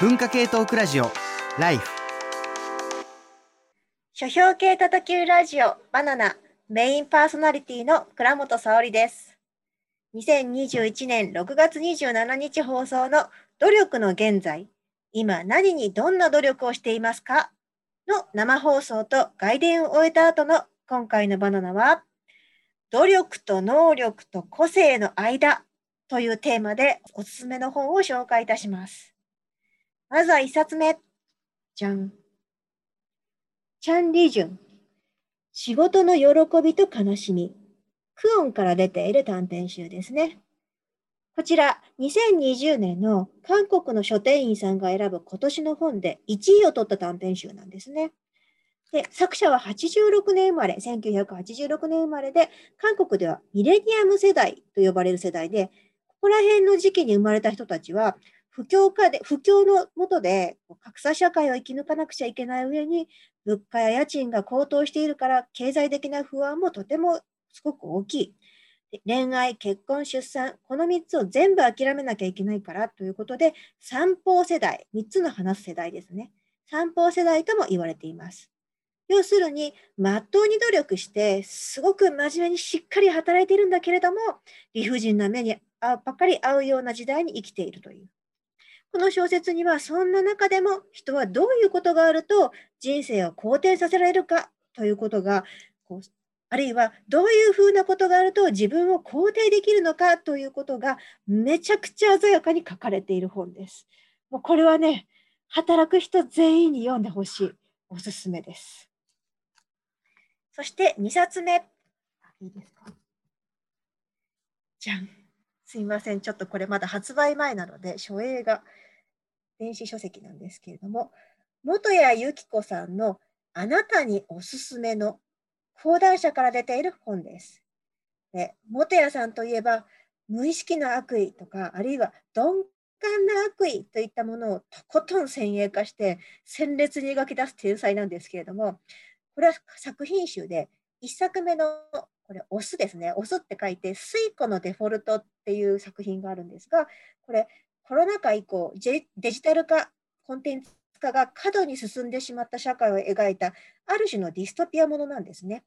文化系トークラジオライフ書評系たたきゅうラジオバナナメインパーソナリティの倉本沙織です。2021年6月27日放送の努力の現在、今何にどんな努力をしていますか？の生放送と外伝を終えた後の今回のバナナは、努力と能力と個性の間というテーマでおすすめの本を紹介いたします。まずは一冊目。じゃん。チャン・リジュン。仕事の喜びと悲しみ。クオンから出ている短編集ですね。こちら、2020年の韓国の書店員さんが選ぶ今年の本で1位を取った短編集なんですね。で、作者は86年生まれ、1986年生まれで、韓国ではミレニアム世代と呼ばれる世代で、ここら辺の時期に生まれた人たちは、不況化で、不況の下で格差社会を生き抜かなくちゃいけない上に、物価や家賃が高騰しているから、経済的な不安もとてもすごく大きい。恋愛、結婚、出産、この3つを全部諦めなきゃいけないからということで、三方世代、3つの話す世代ですね。三方世代とも言われています。要するに、まっとうに努力して、すごく真面目にしっかり働いているんだけれども、理不尽な目にばっかり合うような時代に生きているという。この小説には、そんな中でも人はどういうことがあると人生を好転させられるかということが、こうあるいはどういうふうなことがあると自分を肯定できるのかということがめちゃくちゃ鮮やかに書かれている本です。もうこれはね、働く人全員に読んでほしい。おすすめです。そして2冊目。いいですか？じゃん。すいません。ちょっとこれまだ発売前なので、書影が電子書籍なんですけれども、元谷由紀子さんのあなたにおすすめの講談社から出ている本です。で元谷さんといえば、無意識の悪意とか、あるいは鈍感な悪意といったものをとことん先鋭化して、鮮烈に描き出す天才なんですけれども、これは作品集で、1作目のこれ、オスですね。オスって書いて、水庫のデフォルトっていう作品があるんですが、これ、コロナ禍以降、デジタル化、コンテンツ化が過度に進んでしまった社会を描いた、ある種のディストピアものなんですね。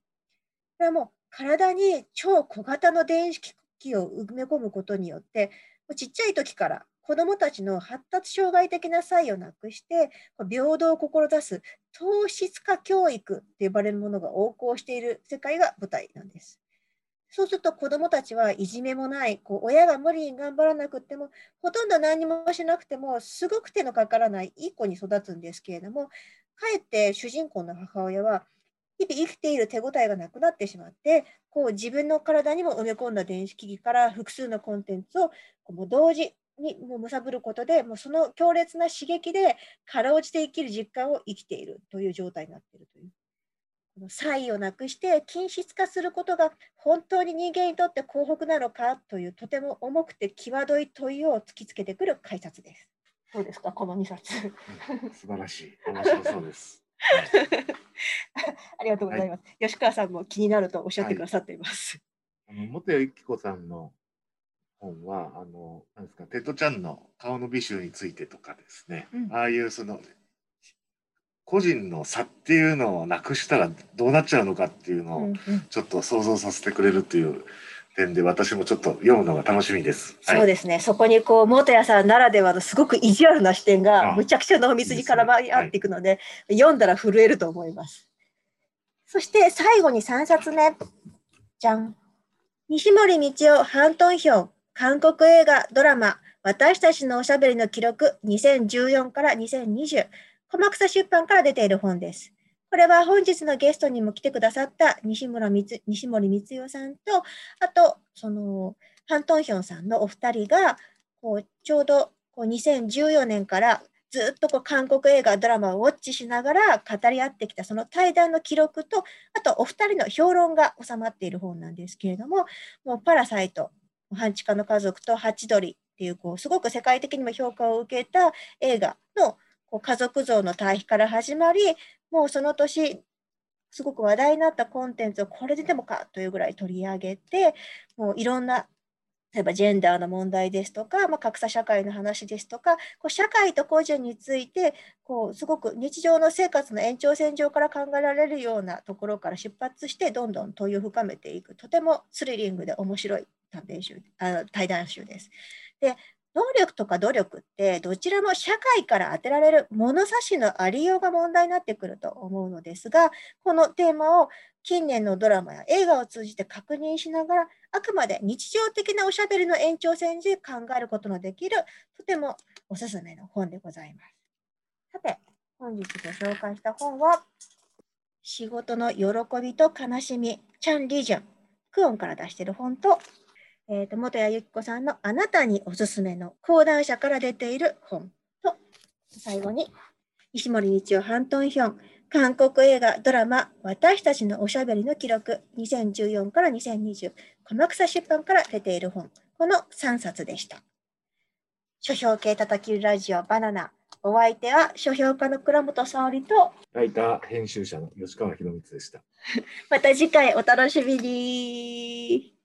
これはもう、体に超小型の電子機器を埋め込むことによって、ちっちゃい時から子どもたちの発達障害的な差異をなくして、平等を志す糖質化教育と呼ばれるものが横行している世界が舞台なんです。そうすると子どもたちはいじめもない、こう親が無理に頑張らなくても、ほとんど何もしなくても、すごく手のかからないいい子に育つんですけれども、かえって主人公の母親は、日々生きている手応えがなくなってしまって、こう自分の体にも埋め込んだ電子機器から複数のコンテンツをこうもう同時にもう貪ることで、もうその強烈な刺激で、かろうじて生きる実感を生きているという状態になっているという。差異をなくして均質化することが本当に人間にとって幸福なのかというとても重くて際どい問いを突きつけてくる解説です。どうですか、この2冊。うん素晴らしい。面白そうです。ありがとうございます、吉川さんも気になるとおっしゃってくださっています。あの本谷有希子さんの本は、あの、なんですか、テッド・チャンの顔の美醜についてとかですね、うんああいうその、個人の差っていうのをなくしたらどうなっちゃうのかっていうのをちょっと想像させてくれるっていう点で、私もちょっと読むのが楽しみです。そうですね、そこにこう本谷さんならではのすごく意地悪な視点があむちゃくちゃ濃密に絡まり合っていくので、読んだら震えると思います。そして最後に3冊目。じゃん。西森道夫、ハントンヒョン、韓国映画、ドラマ、私たちのおしゃべりの記録、2014から2020、駒草出版から出ている本です。これは本日のゲストにも来てくださった西村光西森光代さんと、あと、その、ハントンヒョンさんのお二人が、こうちょうどこう2014年からずっとこう韓国映画、ドラマをウォッチしながら語り合ってきたその対談の記録と、あとお二人の評論が収まっている本なんですけれども、もうパラサイト、半地下の家族とハチドリっていう、こうすごく世界的にも評価を受けた映画のこう家族像の対比から始まり、もうその年、すごく話題になったコンテンツをこれででもかというぐらい取り上げて、もういろんな例えばジェンダーの問題ですとか、まあ、格差社会の話ですとかこう社会と個人についてこうすごく日常の生活の延長線上から考えられるようなところから出発してどんどん問いを深めていくとてもスリリングで面白い短編集あ対談集です。で能力とか努力ってどちらも社会から当てられる物差しのありようが問題になってくると思うのですがこのテーマを近年のドラマや映画を通じて確認しながらあくまで日常的なおしゃべりの延長線で考えることのできるとてもおすすめの本でございます。さて本日ご紹介した本は仕事の喜びと悲しみチャン・リジュンクオンから出している本とえーと、元谷由紀子さんのあなたにおすすめの講談社から出ている本と、最後に石森道夫ハントンヒョン、韓国映画、ドラマ、私たちのおしゃべりの記録、2014から2020、駒草出版から出ている本、この3冊でした。書評系叩きラジオバナナ。お相手は書評家の倉本沙織と、ライター編集者の吉川博光でした。また次回お楽しみに。